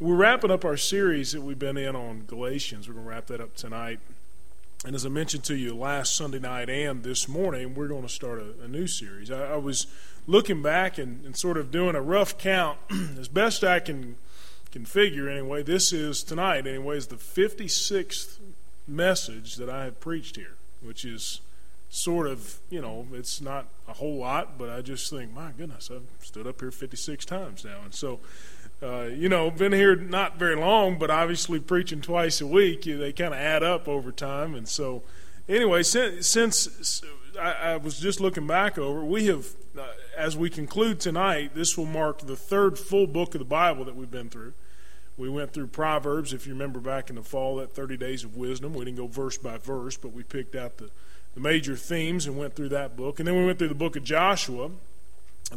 we're wrapping up our series that we've been in on Galatians. We're going to wrap that up tonight. And as I mentioned to you last Sunday night and this morning, we're going to start a, a new series. I, I, was looking back and, and, sort of doing a rough count as best I can can figure anyway. This is tonight, anyway, is the 56th message that I have preached here, which is sort of, you know, it's not a whole lot, but I just think, my goodness, I've stood up here 56 times now. And so, uh, you know, been here not very long, but obviously preaching twice a week, they kind of add up over time. And so, anyway, since, since I, I, was just looking back over, we have, uh, as we conclude tonight, this will mark the third full book of the Bible that we've been through. We went through Proverbs, if you remember back in the fall, that 30 days of wisdom. We didn't go verse by verse, but we picked out the the major themes and went through that book. And then we went through the book of Joshua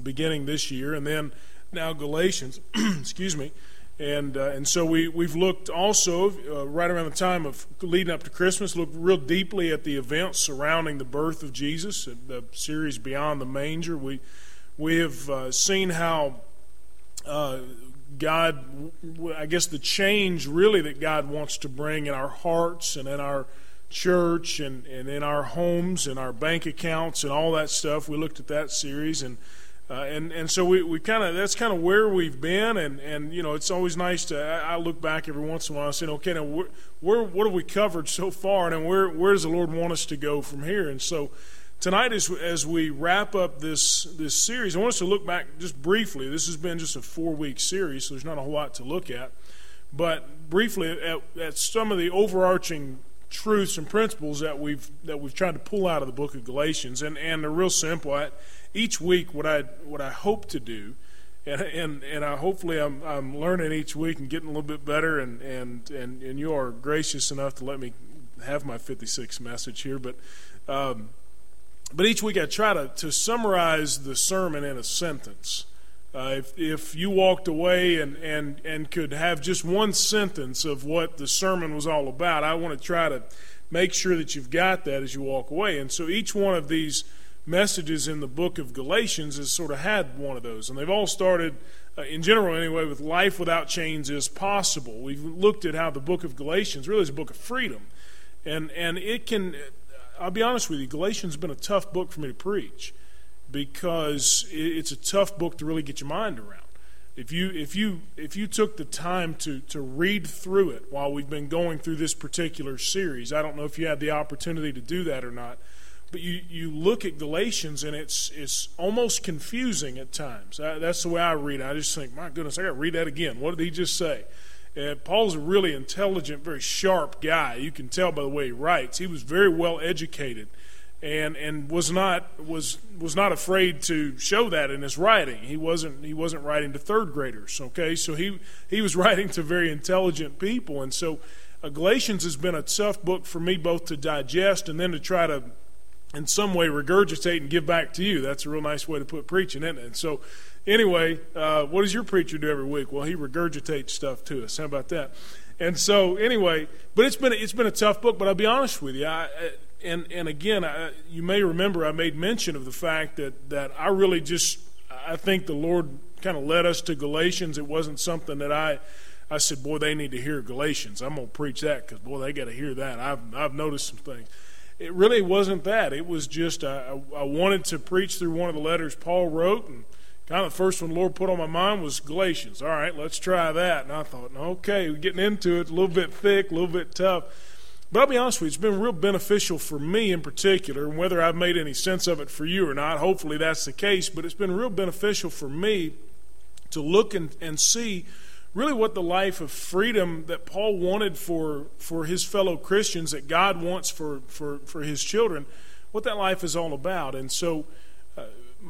beginning this year, and then now Galatians, excuse me. And, uh, and so we, we've looked also, uh, right around the time of leading up to Christmas, looked real deeply at the events surrounding the birth of Jesus, the series Beyond the Manger. We, we have uh, seen how uh, God, I guess the change really that God wants to bring in our hearts and in our church and, and in our homes and our bank accounts and all that stuff. We looked at that series and uh, and and so we, we kind of that's kind of where we've been and and you know it's always nice to I, I look back every once in a while and say okay now where, where what have we covered so far and where where does the Lord want us to go from here? And so tonight as as we wrap up this this series I want us to look back just briefly. This has been just a four week series so there's not a whole lot to look at. But briefly at, at some of the overarching truths and principles that we've that we've tried to pull out of the book of Galatians, and and they're real simple. I, each week, what I what I hope to do, and and and I hopefully I'm I'm learning each week and getting a little bit better, and and and and you are gracious enough to let me have my 56 message here, but. Um, but each week I try to, to summarize the sermon in a sentence. Uh, if, if you walked away and, and, and could have just one sentence of what the sermon was all about, I want to try to make sure that you've got that as you walk away. And so each one of these messages in the book of Galatians has sort of had one of those. And they've all started, uh, in general anyway, with life without chains is possible. We've looked at how the book of Galatians really is a book of freedom. And, and it can, I'll be honest with you, Galatians has been a tough book for me to preach because it's a tough book to really get your mind around. If you if you if you took the time to to read through it while we've been going through this particular series, I don't know if you had the opportunity to do that or not, but you you look at Galatians and it's it's almost confusing at times. that's the way I read it. I just think, my goodness, I got to read that again. What did he just say? And Paul's a really intelligent, very sharp guy. You can tell by the way he writes. He was very well educated and and was not was was not afraid to show that in his writing. He wasn't he wasn't writing to third graders. Okay, so he he was writing to very intelligent people, and so uh, Galatians has been a tough book for me both to digest and then to try to in some way regurgitate and give back to you. That's a real nice way to put preaching, isn't it? And so, anyway, uh, what does your preacher do every week? Well, he regurgitates stuff to us. How about that? And so, anyway, but it's been it's been a tough book. But I'll be honest with you, I, and and again, I, you may remember I made mention of the fact that that I really just I think the Lord kind of led us to Galatians. It wasn't something that I I said, boy, they need to hear Galatians. I'm gonna preach that because boy, they got to hear that. I've I've noticed some things. It really wasn't that. It was just I, I wanted to preach through one of the letters Paul wrote, and kind of the first one the Lord put on my mind was Galatians. All right, let's try that. And I thought, okay, we're getting into it, a little bit thick, a little bit tough. But I'll be honest with you, it's been real beneficial for me in particular, and whether I've made any sense of it for you or not, hopefully that's the case, but it's been real beneficial for me to look and, and see really what the life of freedom that Paul wanted for, for his fellow Christians, that God wants for, for, for his children, what that life is all about. And so uh,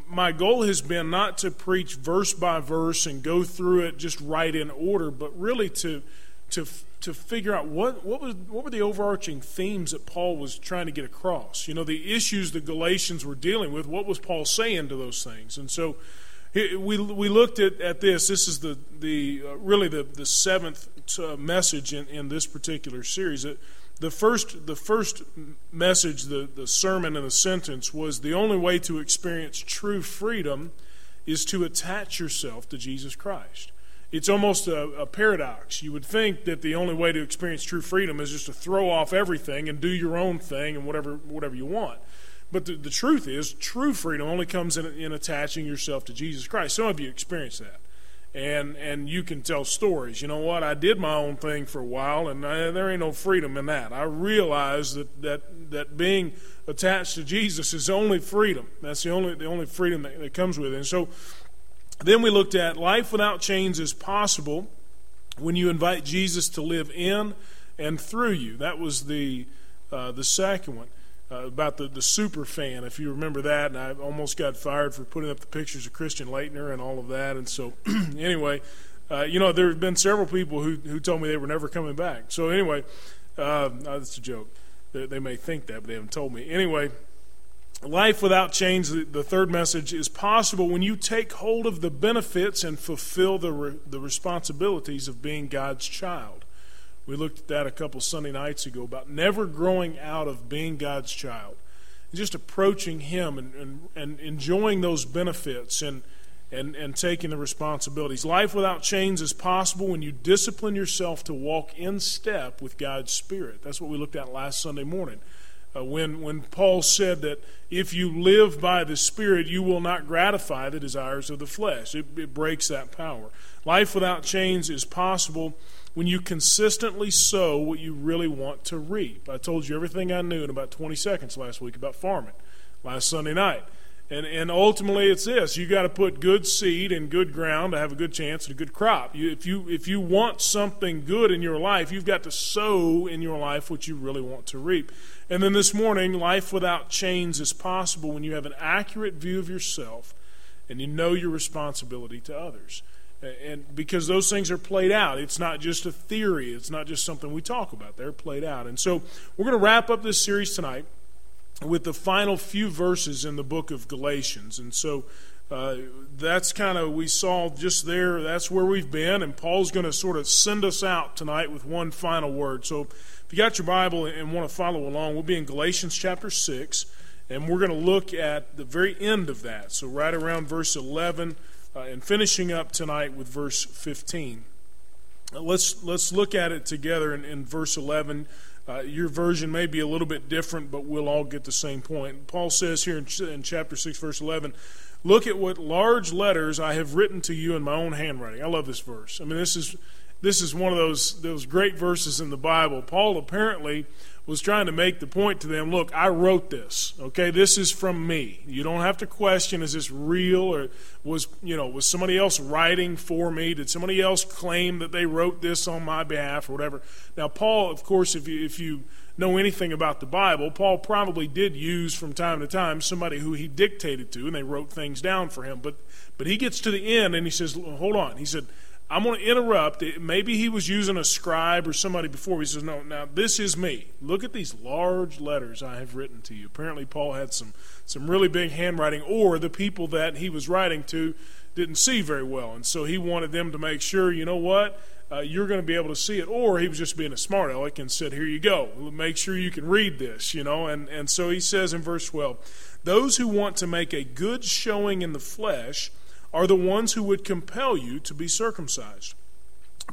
my goal has been not to preach verse by verse and go through it just right in order, but really to, to to figure out what, what, was, what were the overarching themes that Paul was trying to get across. You know, the issues the Galatians were dealing with, what was Paul saying to those things? And so we, we looked at, at this. This is the, the uh, really the, the seventh uh, message in, in this particular series. The first, the first message, the, the sermon and the sentence was the only way to experience true freedom is to attach yourself to Jesus Christ. it's almost a, a, paradox. You would think that the only way to experience true freedom is just to throw off everything and do your own thing and whatever whatever you want. But the, the truth is, true freedom only comes in, in attaching yourself to Jesus Christ. Some of you experience that and and you can tell stories. You know what? I did my own thing for a while, and I, there ain't no freedom in that. I realize that that that being attached to Jesus is only freedom. That's the only the only freedom that, that comes with it. And so, then we looked at life without chains is possible when you invite Jesus to live in and through you. That was the uh, the second one uh, about the, the super fan, if you remember that. And I almost got fired for putting up the pictures of Christian Laettner and all of that. And so, anyway, uh, you know, there have been several people who, who told me they were never coming back. So, anyway, uh, that's a joke. They, they, may think that, but they haven't told me. Anyway, life without change, the, the, third message, is possible when you take hold of the benefits and fulfill the, re, the responsibilities of being God's child. We looked at that a couple Sunday nights ago about never growing out of being God's child. And just approaching Him and, and, and enjoying those benefits and, and, and taking the responsibilities. Life without chains is possible when you discipline yourself to walk in step with God's Spirit. That's what we looked at last Sunday morning. Uh, when, when Paul said that if you live by the Spirit, you will not gratify the desires of the flesh. It, it breaks that power. Life without chains is possible when you consistently sow what you really want to reap. I told you everything I knew in about 20 seconds last week about farming last Sunday night. And, and ultimately, it's this: you got to put good seed in good ground to have a good chance at a good crop. You, if you if you want something good in your life, you've got to sow in your life what you really want to reap. And then this morning, life without chains is possible when you have an accurate view of yourself and you know your responsibility to others and because those things are played out it's not just a theory it's not just something we talk about they're played out. And so we're going to wrap up this series tonight with the final few verses in the book of galatians. And so uh, that's kind of we saw just there that's where we've been and paul's going to sort of send us out tonight with one final word. So if you got your bible and want to follow along we'll be in galatians chapter 6 and we're going to look at the very end of that. So right around verse 11 uh, and finishing up tonight with verse 15. Uh, let's, let's look at it together in, in verse 11. Uh, your version may be a little bit different, but we'll all get the same point. Paul says here in, in chapter 6, verse 11, Look at what large letters I have written to you in my own handwriting. I love this verse. I mean, this is, this is one of those, those great verses in the Bible. Paul apparently was trying to make the point to them look, I wrote this. Okay, this is from me. You don't have to question is this real or was, you know, was somebody else writing for me? Did somebody else claim that they wrote this on my behalf or whatever? Now, Paul, of course, if you, if you know anything about the Bible, Paul probably did use from time to time somebody who he dictated to and they wrote things down for him. But but he gets to the end and he says, hold on. He said, I'm going to interrupt. Maybe he was using a scribe or somebody before. He says, No, now this is me. Look at these large letters I have written to you. Apparently, Paul had some, some really big handwriting, or the people that he was writing to didn't see very well. And so he wanted them to make sure, you know what? Uh, you're going to be able to see it. Or he was just being a smart aleck and said, Here you go. Make sure you can read this, you know. And, and so he says in verse 12, Those who want to make a good showing in the flesh, are the ones who would compel you to be circumcised,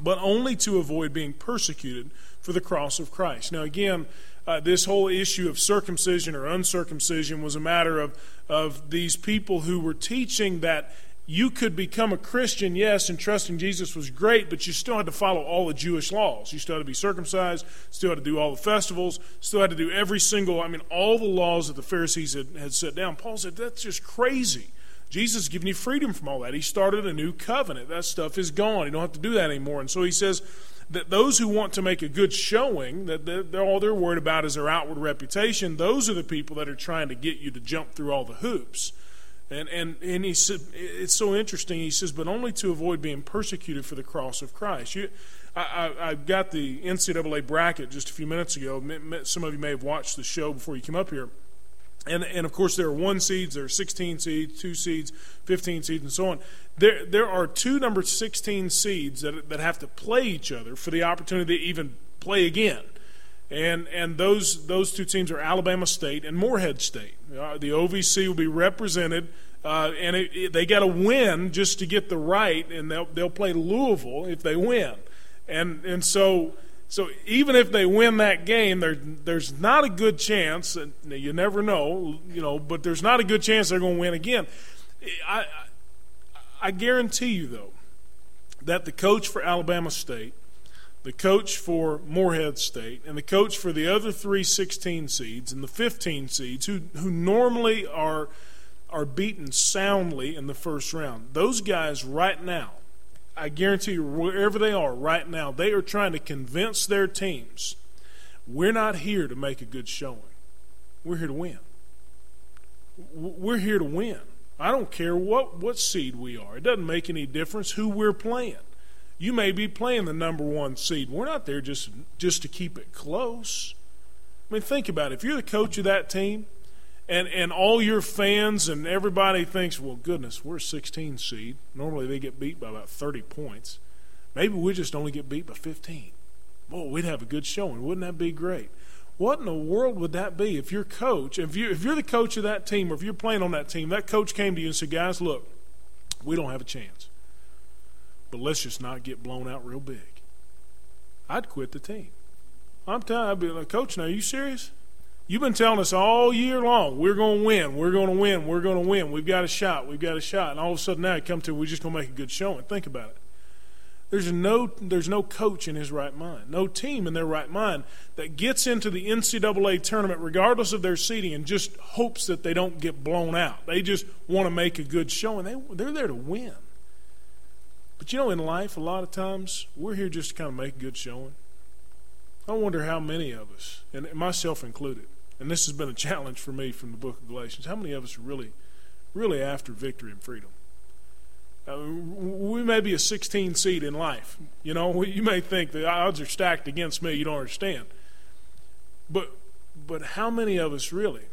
but only to avoid being persecuted for the cross of Christ. Now, again, uh, this whole issue of circumcision or uncircumcision was a matter of, of these people who were teaching that you could become a Christian, yes, and trusting Jesus was great, but you still had to follow all the Jewish laws. You still had to be circumcised, still had to do all the festivals, still had to do every single, I mean, all the laws that the Pharisees had, had set down. Paul said, that's just crazy. Jesus has given you freedom from all that. He started a new covenant. That stuff is gone. You don't have to do that anymore. And so he says that those who want to make a good showing, that they're, all they're worried about is their outward reputation, those are the people that are trying to get you to jump through all the hoops. And, and, and he said, it's so interesting. He says, but only to avoid being persecuted for the cross of Christ. You, I, I, I got the NCAA bracket just a few minutes ago. Some of you may have watched the show before you came up here. And, and of course, there are one seeds, there are 16 seeds, two seeds, 15 seeds, and so on. There, there are two number 16 seeds that, that have to play each other for the opportunity to even play again. And, and those, those two teams are Alabama State and Morehead State. Uh, the OVC will be represented Uh, and it, it, they got to win just to get the right, and they'll they'll play Louisville if they win, and and so so even if they win that game, there there's not a good chance. And you never know, you know, but there's not a good chance they're going to win again. I I guarantee you though that the coach for Alabama State, the coach for Morehead State, and the coach for the other three 16 seeds and the 15 seeds who who normally are are beaten soundly in the first round. Those guys right now, I guarantee you, wherever they are right now, they are trying to convince their teams we're not here to make a good showing. We're here to win. We're here to win. I don't care what, what seed we are. It doesn't make any difference who we're playing. You may be playing the number one seed. We're not there just, just to keep it close. I mean, think about it. If you're the coach of that team, and and all your fans and everybody thinks, well, goodness, we're a 16 seed. Normally they get beat by about 30 points. Maybe we just only get beat by 15. Boy, we'd have a good showing. Wouldn't that be great? What in the world would that be if your coach, if you if you're the coach of that team, or if you're playing on that team, that coach came to you and said, guys, look, we don't have a chance, but let's just not get blown out real big. I'd quit the team. I'm telling you, I'd be like, Coach, now are you serious? You've been telling us all year long, we're going to win, we're going to win, we're going to win. We've got a shot, we've got a shot. And all of a sudden now you come to, we're just going to make a good showing. Think about it. There's no, there's no coach in his right mind, no team in their right mind that gets into the NCAA tournament, regardless of their seeding, and just hopes that they don't get blown out. They just want to make a good showing. They, they're there to win. But you know, in life, a lot of times, we're here just to kind of make a good showing. I wonder how many of us, and myself included, and this has been a challenge for me from the book of Galatians. How many of us are really, really after victory and freedom? Uh, we may be a 16 seed in life. You know, you may think the odds are stacked against me. You don't understand. But, but how many of us really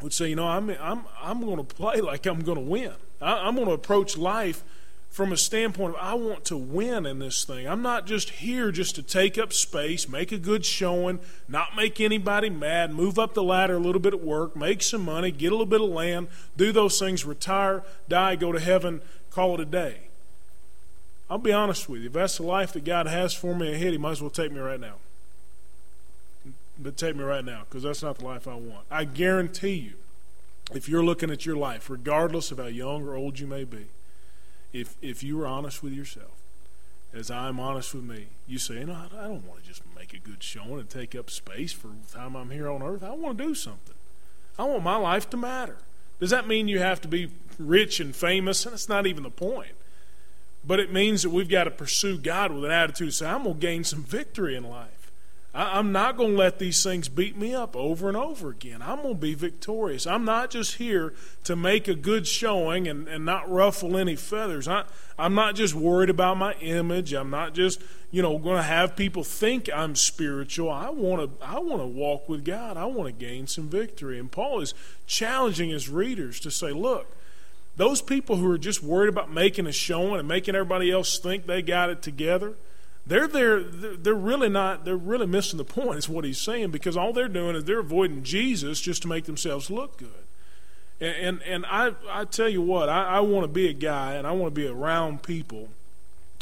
would say, you know, I'm, I'm, I'm going to play like I'm going to win. I, I'm going to approach life from a standpoint of I want to win in this thing. I'm not just here just to take up space, make a good showing, not make anybody mad, move up the ladder a little bit at work, make some money, get a little bit of land, do those things, retire, die, go to heaven, call it a day. I'll be honest with you. If that's the life that God has for me ahead, He might as well take me right now. But take me right now, because that's not the life I want. I guarantee you, if you're looking at your life, regardless of how young or old you may be, if if you were honest with yourself, as I'm honest with me, you say, "No, I don't want to just make a good showing and take up space for the time I'm here on earth. I want to do something. I want my life to matter." Does that mean you have to be rich and famous? And that's not even the point. But it means that we've got to pursue God with an attitude say, I'm going to gain some victory in life. I, am not going to let these things beat me up over and over again. I'm going to be victorious. I'm not just here to make a good showing and, and not ruffle any feathers. I, I'm not just worried about my image. I'm not just, you know, going to have people think I'm spiritual. I want to I want to walk with God. I want to gain some victory. And Paul is challenging his readers to say, look, those people who are just worried about making a showing and making everybody else think they got it together – they're there they're really not they're really missing the point is what he's saying because all they're doing is they're avoiding jesus just to make themselves look good. And and, and i i tell you what i, I want to be a guy and i want to be around people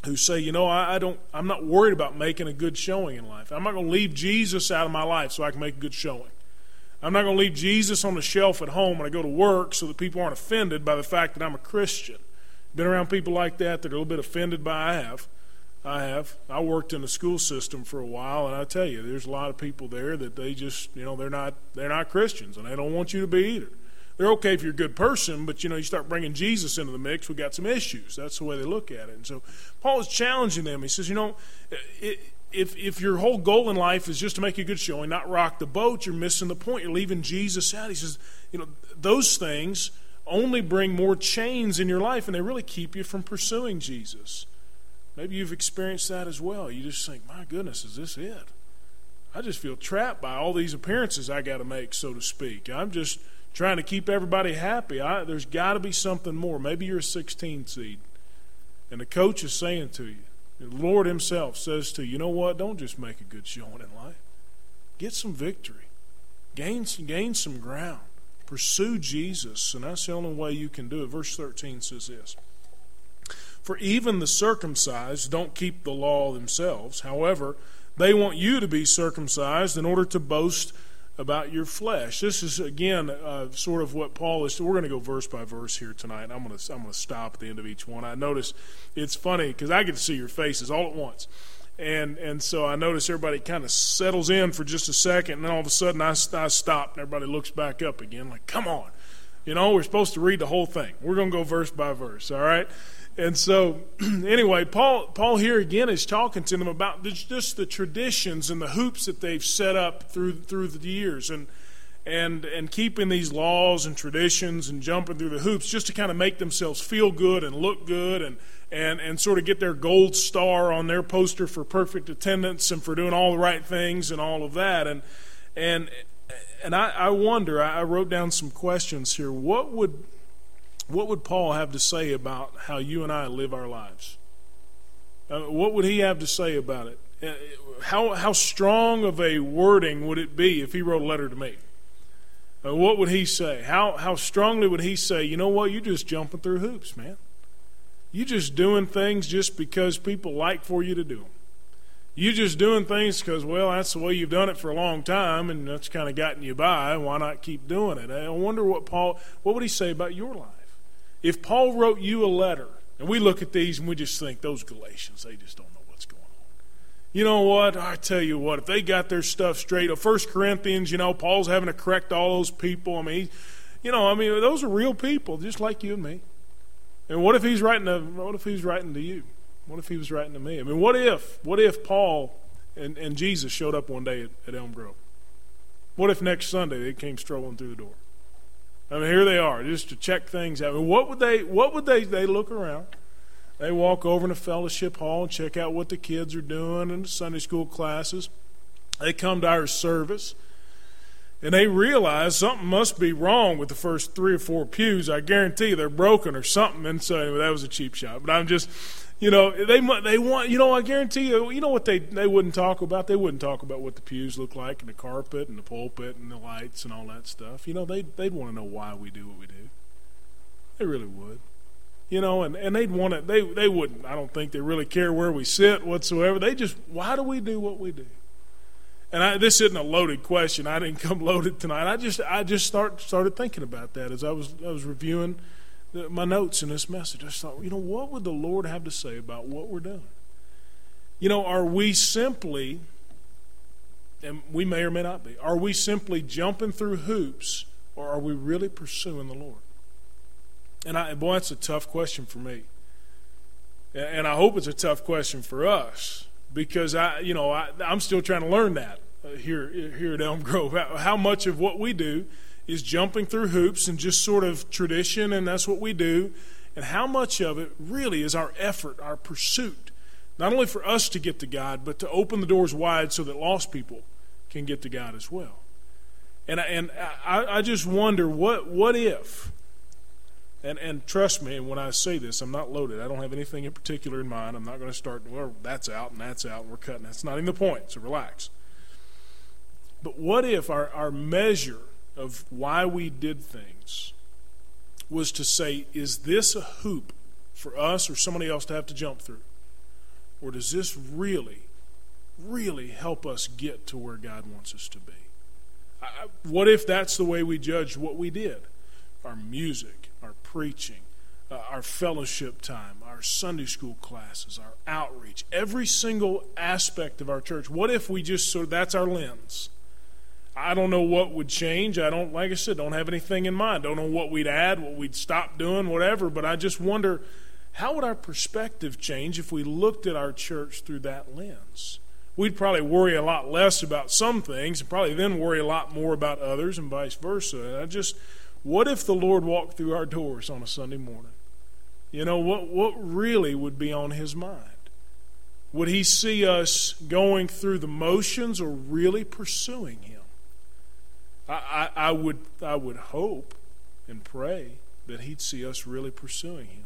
who say you know I, I don't i'm not worried about making a good showing in life. I'm not going to leave jesus out of my life so i can make a good showing. I'm not going to leave jesus on the shelf at home when i go to work so that people aren't offended by the fact that i'm a christian. Been around people like that that are a little bit offended by i have I have. I worked in the school system for a while, and I tell you, there's a lot of people there that they just, you know, they're not they're not Christians, and they don't want you to be either. They're okay if you're a good person, but you know, you start bringing Jesus into the mix, we got some issues. That's the way they look at it. And so, Paul is challenging them. He says, you know, if if your whole goal in life is just to make a good showing, not rock the boat, you're missing the point. You're leaving Jesus out. He says, you know, those things only bring more chains in your life, and they really keep you from pursuing Jesus. Maybe you've experienced that as well. You just think, my goodness, is this it? I just feel trapped by all these appearances I got to make, so to speak. I'm just trying to keep everybody happy. I, there's got to be something more. Maybe you're a 16 seed, and the coach is saying to you, the Lord Himself says to you, you know what? Don't just make a good showing in life. Get some victory. Gain some, gain some ground. Pursue Jesus, and that's the only way you can do it. Verse 13 says this For even the circumcised don't keep the law themselves. However, they want you to be circumcised in order to boast about your flesh. This is again uh, sort of what Paul is. We're going to go verse by verse here tonight. I'm going to I'm going to stop at the end of each one. I notice it's funny because I get to see your faces all at once, and and so I notice everybody kind of settles in for just a second, and then all of a sudden I, I stop, and everybody looks back up again, like, come on, you know, we're supposed to read the whole thing. We're going to go verse by verse, all right? And so, anyway, Paul Paul here again is talking to them about just the traditions and the hoops that they've set up through through the years, and and and keeping these laws and traditions and jumping through the hoops just to kind of make themselves feel good and look good and and and sort of get their gold star on their poster for perfect attendance and for doing all the right things and all of that. And and and I, I wonder. I wrote down some questions here. What would what would Paul have to say about how you and I live our lives? Uh, what would he have to say about it? Uh, how, how strong of a wording would it be if he wrote a letter to me? Uh, what would he say? How, how strongly would he say, you know what, you're just jumping through hoops, man? You're just doing things just because people like for you to do them. You're just doing things because, well, that's the way you've done it for a long time, and that's kind of gotten you by. Why not keep doing it? I wonder what Paul, what would he say about your life? If Paul wrote you a letter, and we look at these and we just think, those Galatians, they just don't know what's going on. You know what? I tell you what, if they got their stuff straight, uh, First Corinthians, you know, Paul's having to correct all those people. I mean, you know, I mean, those are real people, just like you and me. And what if he's writing to, what if he's writing to you? What if he was writing to me? I mean, what if, what if Paul and, and Jesus showed up one day at, at Elm Grove? What if next Sunday they came strolling through the door? I mean, here they are, just to check things out. I mean, What would they? What would they? They look around. They walk over in the fellowship hall and check out what the kids are doing in the Sunday school classes. They come to our service, and they realize something must be wrong with the first three or four pews. I guarantee they're broken or something. And so anyway, that was a cheap shot. But I'm just you know, they they want. You know, I guarantee you. You know what they they wouldn't talk about? They wouldn't talk about what the pews look like and the carpet and the pulpit and the lights and all that stuff. You know, they they'd want to know why we do what we do. They really would. You know, and, and they'd want to. They they wouldn't. I don't think they really care where we sit whatsoever. They just why do we do what we do? And I, this isn't a loaded question. I didn't come loaded tonight. I just I just start started thinking about that as I was I was reviewing my notes in this message. I thought, you know, what would the Lord have to say about what we're doing? You know, are we simply, and we may or may not be, are we simply jumping through hoops or are we really pursuing the Lord? And I, boy, that's a tough question for me. And I hope it's a tough question for us because I, you know, I, I'm still trying to learn that uh, here here at Elm Grove. How much of what we do is jumping through hoops and just sort of tradition, and that's what we do. And how much of it really is our effort, our pursuit, not only for us to get to God, but to open the doors wide so that lost people can get to God as well. And I, and I, I just wonder what what if, and and trust me, when I say this, I'm not loaded. I don't have anything in particular in mind. I'm not going to start. Well, that's out and that's out, and we're cutting. That's not even the point. So relax. But what if our our measure of why we did things was to say, is this a hoop for us or somebody else to have to jump through? Or does this really, really help us get to where God wants us to be? I, what if that's the way we judge what we did? Our music, our preaching, uh, our fellowship time, our Sunday school classes, our outreach, every single aspect of our church. What if we just sort of that's our lens? I don't know what would change. I don't, like I said, don't have anything in mind. Don't know what we'd add, what we'd stop doing, whatever. But I just wonder how would our perspective change if we looked at our church through that lens? We'd probably worry a lot less about some things and probably then worry a lot more about others and vice versa. And I just, what if the Lord walked through our doors on a Sunday morning? You know, what, what really would be on his mind? Would he see us going through the motions or really pursuing him? I, I, I, would, I would hope and pray that he'd see us really pursuing him.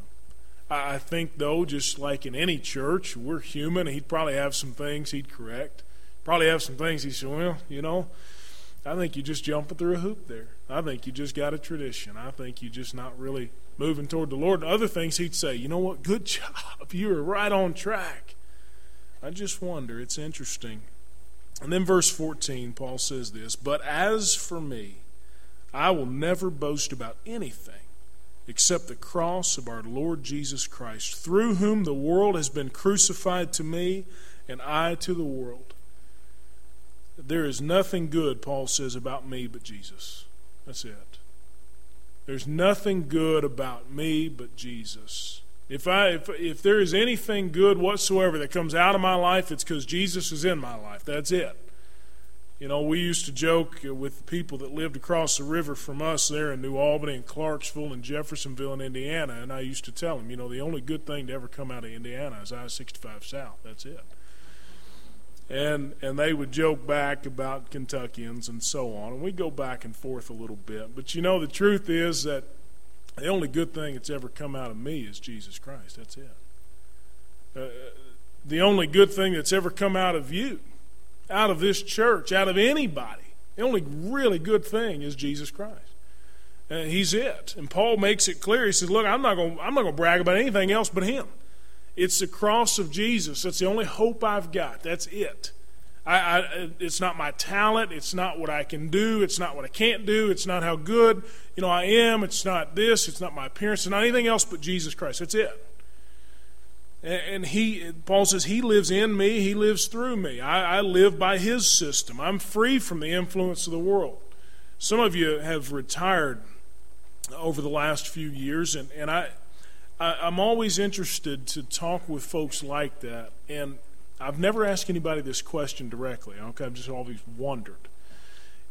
I, I think, though, just like in any church, we're human. He'd probably have some things he'd correct. Probably have some things he said, well, you know, I think you're just jumping through a hoop there. I think you just got a tradition. I think you're just not really moving toward the Lord. And other things he'd say, you know what? Good job. You are right on track. I just wonder. It's interesting. And then verse 14, Paul says this But as for me, I will never boast about anything except the cross of our Lord Jesus Christ, through whom the world has been crucified to me and I to the world. There is nothing good, Paul says, about me but Jesus. That's it. There's nothing good about me but Jesus. If I if, if there is anything good whatsoever that comes out of my life, it's because Jesus is in my life. That's it. You know, we used to joke with the people that lived across the river from us there in New Albany and Clarksville and Jeffersonville in Indiana, and I used to tell them, you know, the only good thing to ever come out of Indiana is I 65 South. That's it. And and they would joke back about Kentuckians and so on, and we'd go back and forth a little bit. But you know, the truth is that the only good thing that's ever come out of me is Jesus Christ. That's it. Uh, the only good thing that's ever come out of you out of this church, out of anybody. The only really good thing is Jesus Christ. Uh, he's it. And Paul makes it clear. He says, Look, I'm not going I'm not going to brag about anything else but him. It's the cross of Jesus. That's the only hope I've got. That's it. I, I, it's not my talent. It's not what I can do. It's not what I can't do. It's not how good you know I am. It's not this. It's not my appearance. It's not anything else but Jesus Christ. That's it. And he, Paul says, he lives in me, he lives through me. I, I, live by his system. I'm free from the influence of the world. Some of you have retired over the last few years, and, and I, I, am always interested to talk with folks like that. And I've never asked anybody this question directly, okay? I've just always wondered.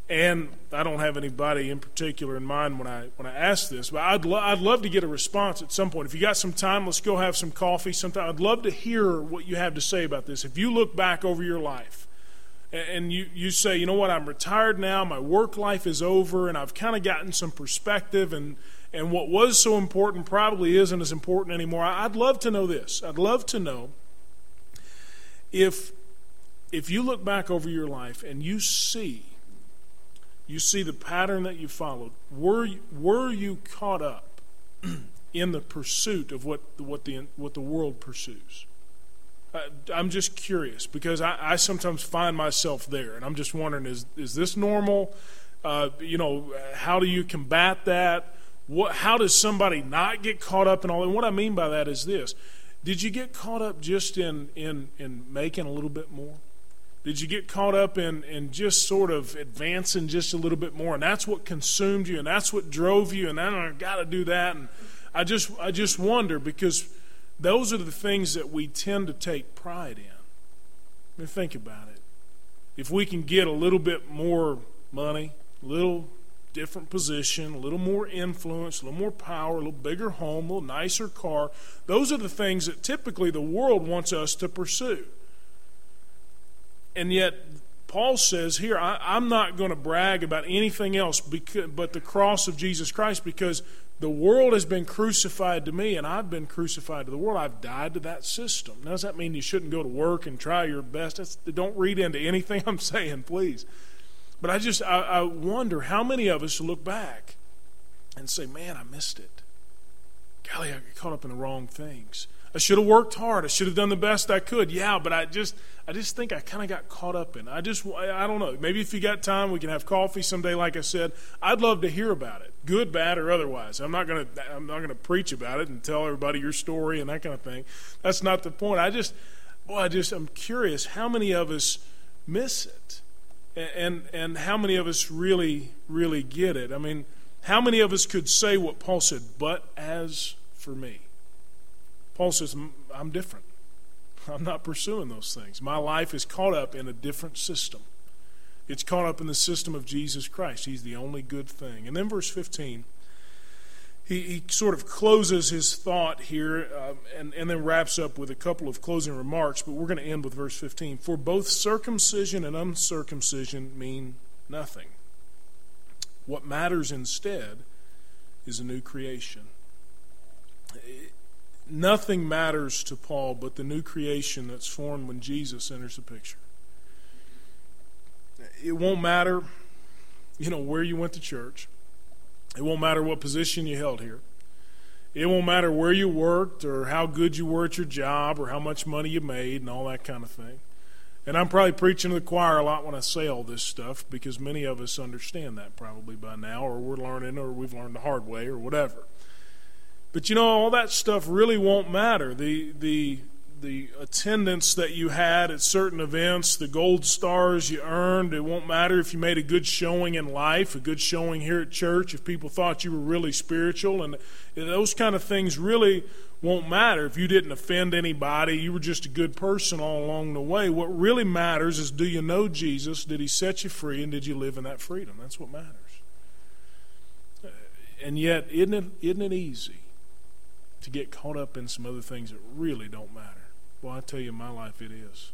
And I don't have anybody in particular in mind when I when I ask this, but I'd lo- I'd love to get a response at some point. If you got some time, let's go have some coffee sometime. I'd love to hear what you have to say about this. If you look back over your life and you, you say, you know what, I'm retired now, my work life is over, and I've kind of gotten some perspective, and, and what was so important probably isn't as important anymore. I'd love to know this. I'd love to know if, if you look back over your life and you see you see the pattern that you followed. Were, were you caught up in the pursuit of what, what, the, what the world pursues? I'm just curious because I, I, sometimes find myself there, and I'm just wondering: is is this normal? Uh, you know, how do you combat that? What? How does somebody not get caught up in all? And what I mean by that is this: Did you get caught up just in in in making a little bit more? Did you get caught up in, in just sort of advancing just a little bit more? And that's what consumed you, and that's what drove you, and I got to do that. And I just, I just wonder because those are the things that we tend to take pride in. I mean, think about it. If we can get a little bit more money, little different position, a little more influence, a little more power, a little bigger home, a little nicer car, those are the things that typically the world wants us to pursue. And yet, Paul says here, I, am not going to brag about anything else because, but the cross of Jesus Christ because the world has been crucified to me and I've been crucified to the world. I've died to that system. Now, does that mean you shouldn't go to work and try your best? That's, don't read into anything I'm saying, please. But I just, I, I wonder how many of us look back and say, man, I missed it. Golly, I got caught up in the wrong things. I should have worked hard. I should have done the best I could. Yeah, but I just I just think I kind of got caught up in. I just I don't know. Maybe if you got time, we can have coffee someday. Like I said, I'd love to hear about it, good, bad, or otherwise. I'm not gonna I'm not gonna preach about it and tell everybody your story and that kind of thing. That's not the point. I just boy, I just I'm curious how many of us miss it, and and, how many of us really really get it. I mean, how many of us could say what Paul said? But as for me. Paul says, I'm different. I'm not pursuing those things. My life is caught up in a different system. It's caught up in the system of Jesus Christ. He's the only good thing. And then verse 15, he, he sort of closes his thought here uh, and, and then wraps up with a couple of closing remarks, but we're going to end with verse 15. For both circumcision and uncircumcision mean nothing. What matters instead is a new creation nothing matters to Paul but the new creation that's formed when Jesus enters the picture. It won't matter you know, where you went to church. It won't matter what position you held here. It won't matter where you worked or how good you were at your job or how much money you made and all that kind of thing. And I'm probably preaching to the choir a lot when I say all this stuff because many of us understand that probably by now, or we're learning, or we've learned the hard way, or whatever. But you know, all that stuff really won't matter. The the the attendance that you had at certain events, the gold stars you earned, it won't matter if you made a good showing in life, a good showing here at church, if people thought you were really spiritual, and those kind of things really won't matter if you didn't offend anybody, you were just a good person all along the way. What really matters is do you know Jesus? Did he set you free? And did you live in that freedom? That's what matters. And yet, isn't it, isn't it easy to get caught up in some other things that really don't matter? Well, I tell you, my life, it is.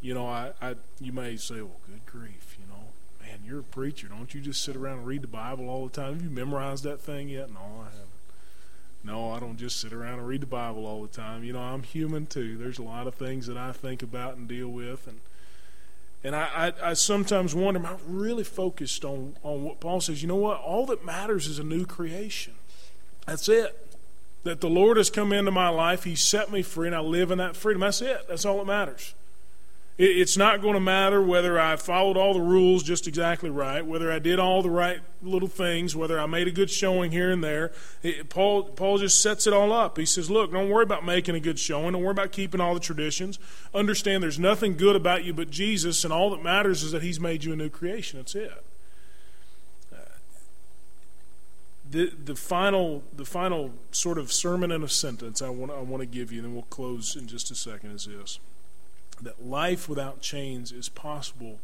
You know, I, I you may say, well, good grief, you know, man, you're a preacher. Don't you just sit around and read the Bible all the time? Have you memorized that thing yet? No, I haven't. No, I don't just sit around and read the Bible all the time. You know, I'm human too. There's a lot of things that I think about and deal with, and and I, I, I sometimes wonder, am I really focused on on what Paul says? You know what? All that matters is a new creation. That's it that the Lord has come into my life. He set me free, and I live in that freedom. That's it. That's all that matters. It's not going to matter whether I followed all the rules just exactly right, whether I did all the right little things, whether I made a good showing here and there. It, Paul, Paul just sets it all up. He says, Look, don't worry about making a good showing. Don't worry about keeping all the traditions. Understand there's nothing good about you but Jesus, and all that matters is that He's made you a new creation. That's it. The the final the final sort of sermon in a sentence I want I want to give you, and then we'll close in just a second. Is this that life without chains is possible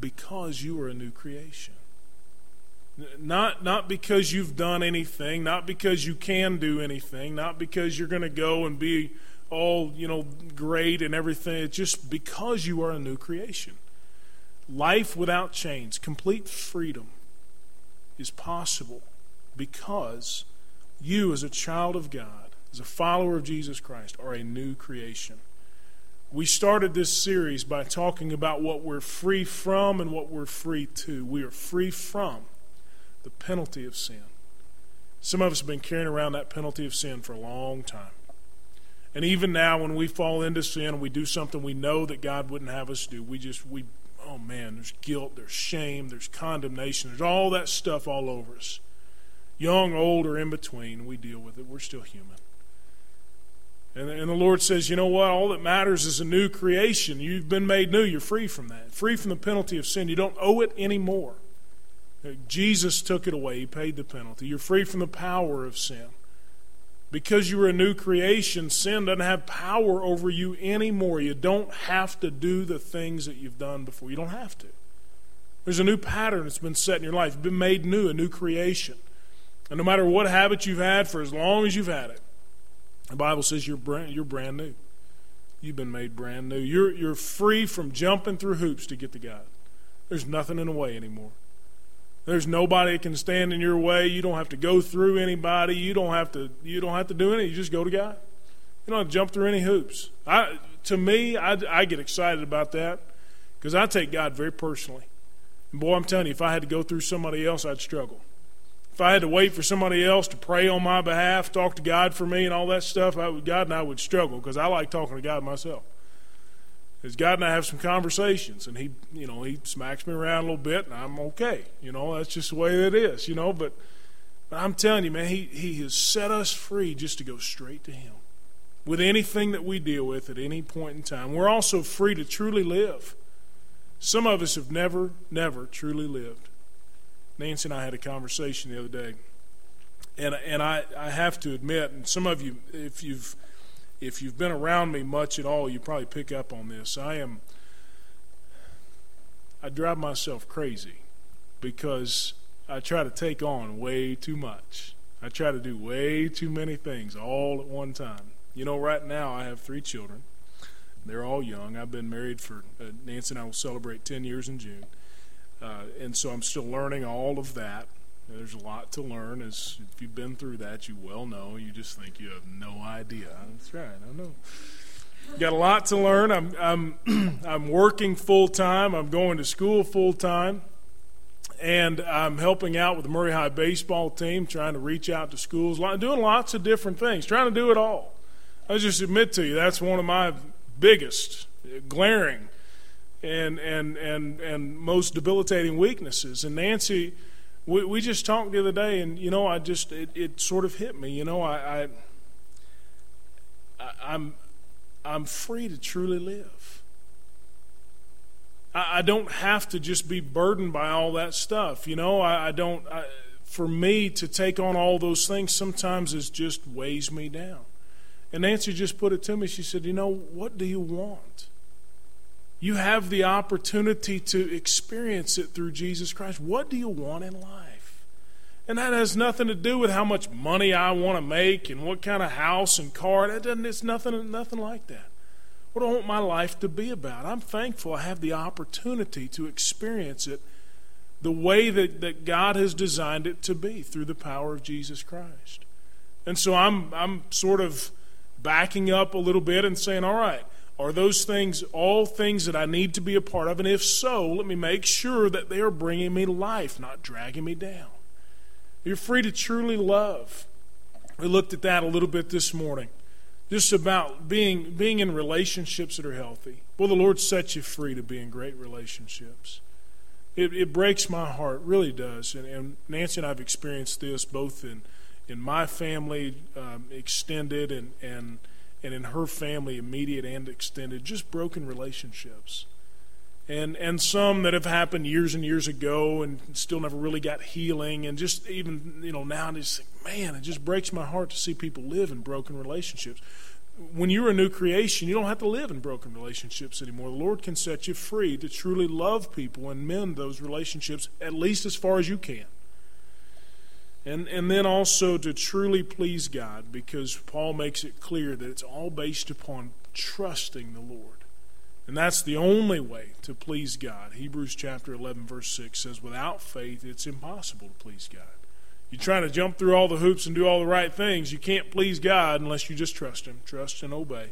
because you are a new creation. Not not because you've done anything, not because you can do anything, not because you're going to go and be all you know great and everything. It's just because you are a new creation. Life without chains, complete freedom is possible because you, as a child of God, as a follower of Jesus Christ, are a new creation. We started this series by talking about what we're free from and what we're free to. We are free from the penalty of sin. Some of us have been carrying around that penalty of sin for a long time. And even now, when we fall into sin and we do something we know that God wouldn't have us do, we just, we oh man, there's guilt, there's shame, there's condemnation, there's all that stuff all over us. Young, old, or in between, we deal with it. We're still human. And, and the Lord says, you know what? All that matters is a new creation. You've been made new. You're free from that, free from the penalty of sin. You don't owe it anymore. Uh, Jesus took it away, He paid the penalty. You're free from the power of sin. Because you are a new creation, sin doesn't have power over you anymore. You don't have to do the things that you've done before. You don't have to. There's a new pattern that's been set in your life. You've been made new, a new creation. And no matter what habit you've had for as long as you've had it, the Bible says you're brand, you're brand new. You've been made brand new. You're, you're free from jumping through hoops to get to God. There's nothing in the way anymore. There's nobody that can stand in your way. You don't have to go through anybody. You don't have to. You don't have to do anything. You just go to God. You don't have to jump through any hoops. I, to me, I, I get excited about that because I take God very personally. And boy, I'm telling you, if I had to go through somebody else, I'd struggle. If I had to wait for somebody else to pray on my behalf, talk to God for me, and all that stuff, I God and I would struggle because I like talking to God myself. Because God and I have some conversations, and He, you know, He smacks me around a little bit, and I'm okay. You know, that's just the way it is. You know, but, but I'm telling you, man, He He has set us free just to go straight to Him with anything that we deal with at any point in time. We're also free to truly live. Some of us have never, never truly lived. Nancy and I had a conversation the other day, and and I, I have to admit, and some of you, if you've if you've been around me much at all, you probably pick up on this. I am I drive myself crazy because I try to take on way too much. I try to do way too many things all at one time. You know, right now I have three children. They're all young. I've been married for uh, Nancy and I will celebrate 10 years in June. Uh, and so I'm still learning all of that. There's a lot to learn. As if you've been through that, you well know. You just think you have no idea. That's right. I know. Got a lot to learn. I'm I'm I'm working full time. I'm going to school full time. and I'm helping out with the Murray High baseball team, trying to reach out to schools, doing lots of different things, trying to do it all. I just admit to you that's one of my biggest, uh, glaring, and and and and most debilitating weaknesses. And Nancy, we, we just talked the other day, and you know, I just it, it sort of hit me. You know, I, I, I I'm I'm free to truly live. I, don't have to just be burdened by all that stuff. You know, I, I don't. I, for me to take on all those things sometimes it just weighs me down. And Nancy just put it to me. She said, "You know, what do you want? You have the opportunity to experience it through Jesus Christ. What do you want in life?" And that has nothing to do with how much money I want to make and what kind of house and car. It doesn't. It's nothing. Nothing like that. What do I want my life to be about? I'm thankful I have the opportunity to experience it the way that, that God has designed it to be through the power of Jesus Christ. And so I'm, I'm sort of backing up a little bit and saying, all right, are those things all things that I need to be a part of? And if so, let me make sure that they are bringing me life, not dragging me down. You're free to truly love. We looked at that a little bit this morning just about being being in relationships that are healthy. Well, the Lord sets you free to be in great relationships. It, it breaks my heart, really does. And, and, Nancy and I have experienced this both in in my family, um, extended, and and and in her family, immediate and extended. Just broken relationships, and and some that have happened years and years ago, and still never really got healing. And just even you know now, I just think, man, it just breaks my heart to see people live in broken relationships. When you're a new creation, you don't have to live in broken relationships anymore. The Lord can set you free to truly love people and mend those relationships, at least as far as you can. And, and then also to truly please God, because Paul makes it clear that it's all based upon trusting the Lord. And that's the only way to please God. Hebrews chapter 11, verse 6 says, Without faith, it's impossible to please God. You're trying to jump through all the hoops and do all the right things. You can't please God unless you just trust Him, trust and obey.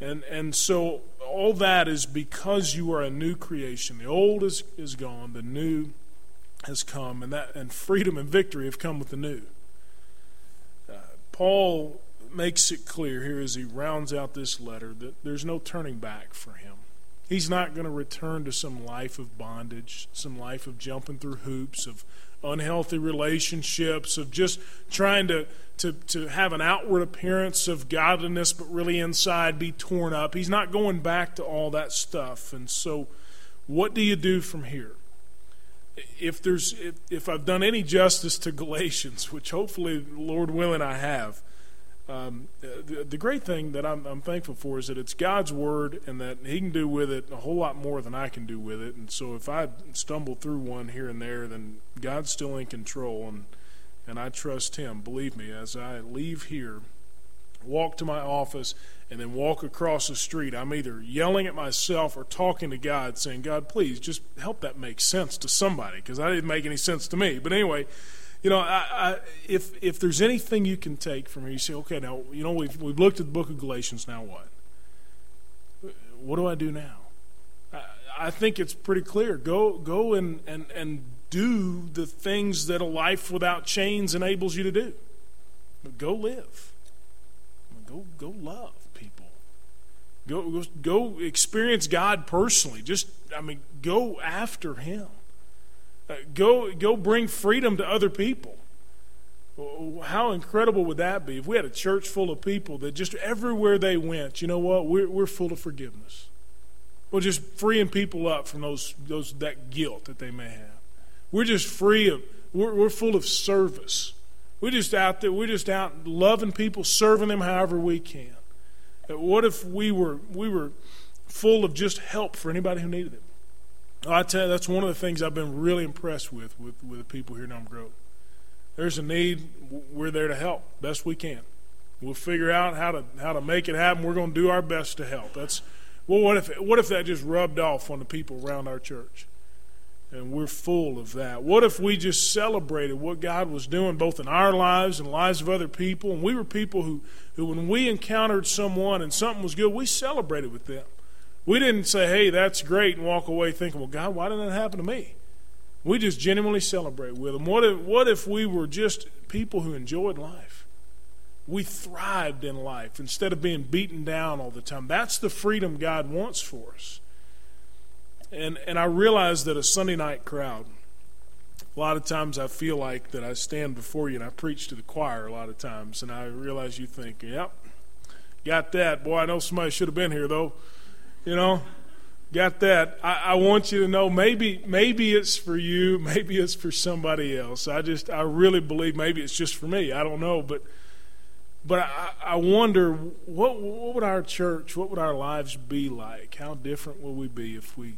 And, and so all that is because you are a new creation. The old is, is gone, the new has come, and, that, and freedom and victory have come with the new. Uh, Paul makes it clear here as he rounds out this letter that there's no turning back for him. He's not going to return to some life of bondage, some life of jumping through hoops, of unhealthy relationships, of just trying to, to, to have an outward appearance of godliness, but really inside be torn up. He's not going back to all that stuff. And so, what do you do from here? If there's if, if I've done any justice to Galatians, which hopefully, Lord willing, I have, um, the, the, great thing that I'm, I'm, thankful for is that it's God's word and that He can do with it a whole lot more than I can do with it. And so if I stumble through one here and there, then God's still in control and, and I trust Him. Believe me, as I leave here, walk to my office, and then walk across the street, I'm either yelling at myself or talking to God, saying, God, please just help that make sense to somebody because that didn't make any sense to me. But anyway, you know, I, I, if if there's anything you can take from here, you say, okay, now you know we've we've looked at the book of Galatians. Now what? What do I do now? I, I think it's pretty clear. Go go and and and do the things that a life without chains enables you to do. But go live. Go go love people. Go go, go experience God personally. Just I mean, go after Him. Uh, go, go bring freedom to other people. How incredible would that be if we had a church full of people that just everywhere they went, you know what? We're, we're full of forgiveness. We're just freeing people up from those, those that guilt that they may have. We're just free of, we're, we're full of service. We're just out there, we're just out loving people, serving them however we can. What if we were, we were full of just help for anybody who needed it? I tell you, that's one of the things I've been really impressed with with, with the people here in Elm Grove. There's a need. We're there to help best we can. We'll figure out how to how to make it happen. We're going to do our best to help. That's well. What if what if that just rubbed off on the people around our church? And we're full of that. What if we just celebrated what God was doing both in our lives and lives of other people? And we were people who, who when we encountered someone and something was good, we celebrated with them. We didn't say, hey, that's great, and walk away thinking, well, God, why didn't that happen to me? We just genuinely celebrate with them. What if, what if we were just people who enjoyed life? We thrived in life instead of being beaten down all the time. That's the freedom God wants for us. And, and I realize that a Sunday night crowd, a lot of times I feel like that I stand before you and I preach to the choir a lot of times, and I realize you think, yep, got that. Boy, I know somebody should have been here, though. You know? Got that. I, I, want you to know maybe maybe it's for you, maybe it's for somebody else. I just I really believe maybe it's just for me. I don't know, but but I, I wonder what what would our church, what would our lives be like? How different will we be if we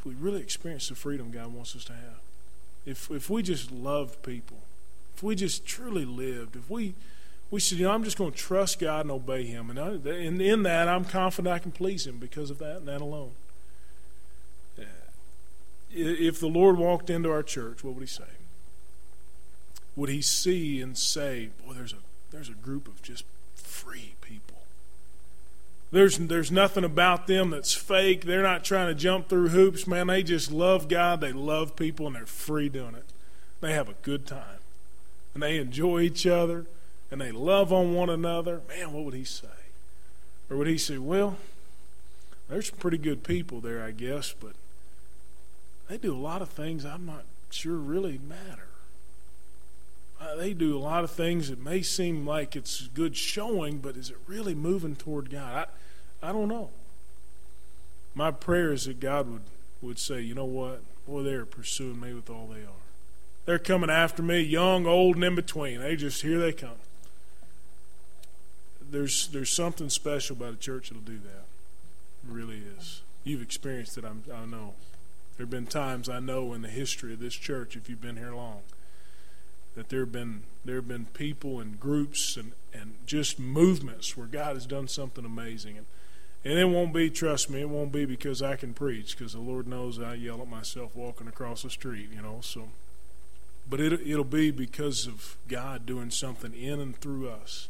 if we really experience the freedom God wants us to have? If if we just loved people, if we just truly lived, if we we said, you know, I'm just going to trust God and obey Him, and, I, and in that I'm confident I can please Him because of that and that alone if the Lord walked into our church, what would he say? Would he see and say, "Boy, there's a there's a group of just free. There's there's nothing about them that's fake. They're not trying to jump through hoops, man. They just love God. They love people, and they're free doing it. They have a good time, and they enjoy each other, and they love on one another. Man, what would he say? Or would he say, "Well, there's some pretty good people there, I guess, but." they do a lot of things I'm not sure really matter. Uh, they do a lot of things that may seem like it's good showing, but is it really moving toward God? I, I don't know. My prayer is that God would, would say, you know what? Boy, they're pursuing me with all they are. They're coming after me, young, old, and in between. They just, here they come. There's, there's something special about a church that'll do that. It really is. You've experienced it, I'm, I know. There have been times I know in the history of this church, if you've been here long, that there have been there have been people and groups and, and just movements where God has done something amazing. And and it won't be, trust me, it won't be because I can preach, because the Lord knows I yell at myself walking across the street, you know. So, but it it'll be because of God doing something in and through us,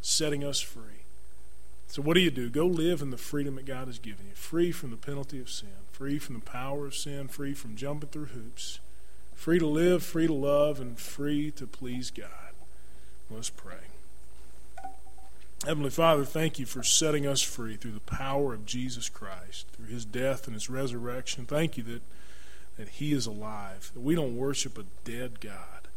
setting us free. So what do you do? Go live in the freedom that God has given you, free from the penalty of sin free from the power of sin, free from jumping through hoops, free to live, free to love, and free to please God. Let's pray. Heavenly Father, thank you for setting us free through the power of Jesus Christ, through his death and his resurrection. Thank you that, that he is alive, that we don't worship a dead God,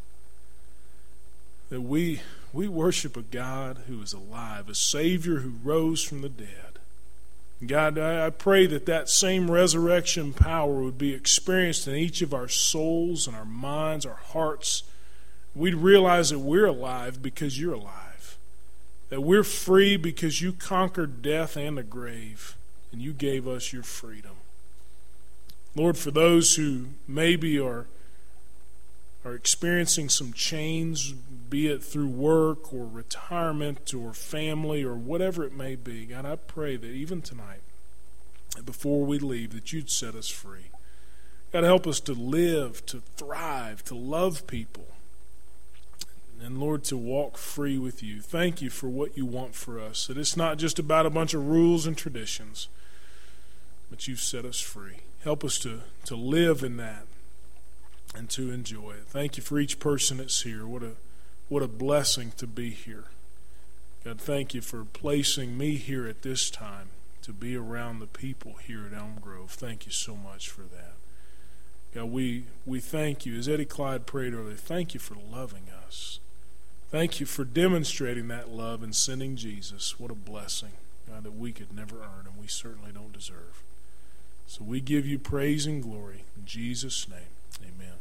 that we, we worship a God who is alive, a Savior who rose from the dead. God, I pray that that same resurrection power would be experienced in each of our souls and our minds, our hearts. We'd realize that we're alive because you're alive, that we're free because you conquered death and the grave, and you gave us your freedom. Lord, for those who maybe are are experiencing some chains, be it through work or retirement or family or whatever it may be, God, I pray that even tonight, before we leave, that you'd set us free. God, help us to live, to thrive, to love people. And Lord, to walk free with you. Thank you for what you want for us. That it's not just about a bunch of rules and traditions, but you've set us free. Help us to, to live in that and to enjoy it. Thank you for each person that's here. What a what a blessing to be here. God, thank you for placing me here at this time to be around the people here at Elm Grove. Thank you so much for that. God, we, we thank you, as Eddie Clyde prayed earlier, thank you for loving us. Thank you for demonstrating that love and sending Jesus. What a blessing, God, that we could never earn and we certainly don't deserve. So we give you praise and glory. In Jesus' name, amen.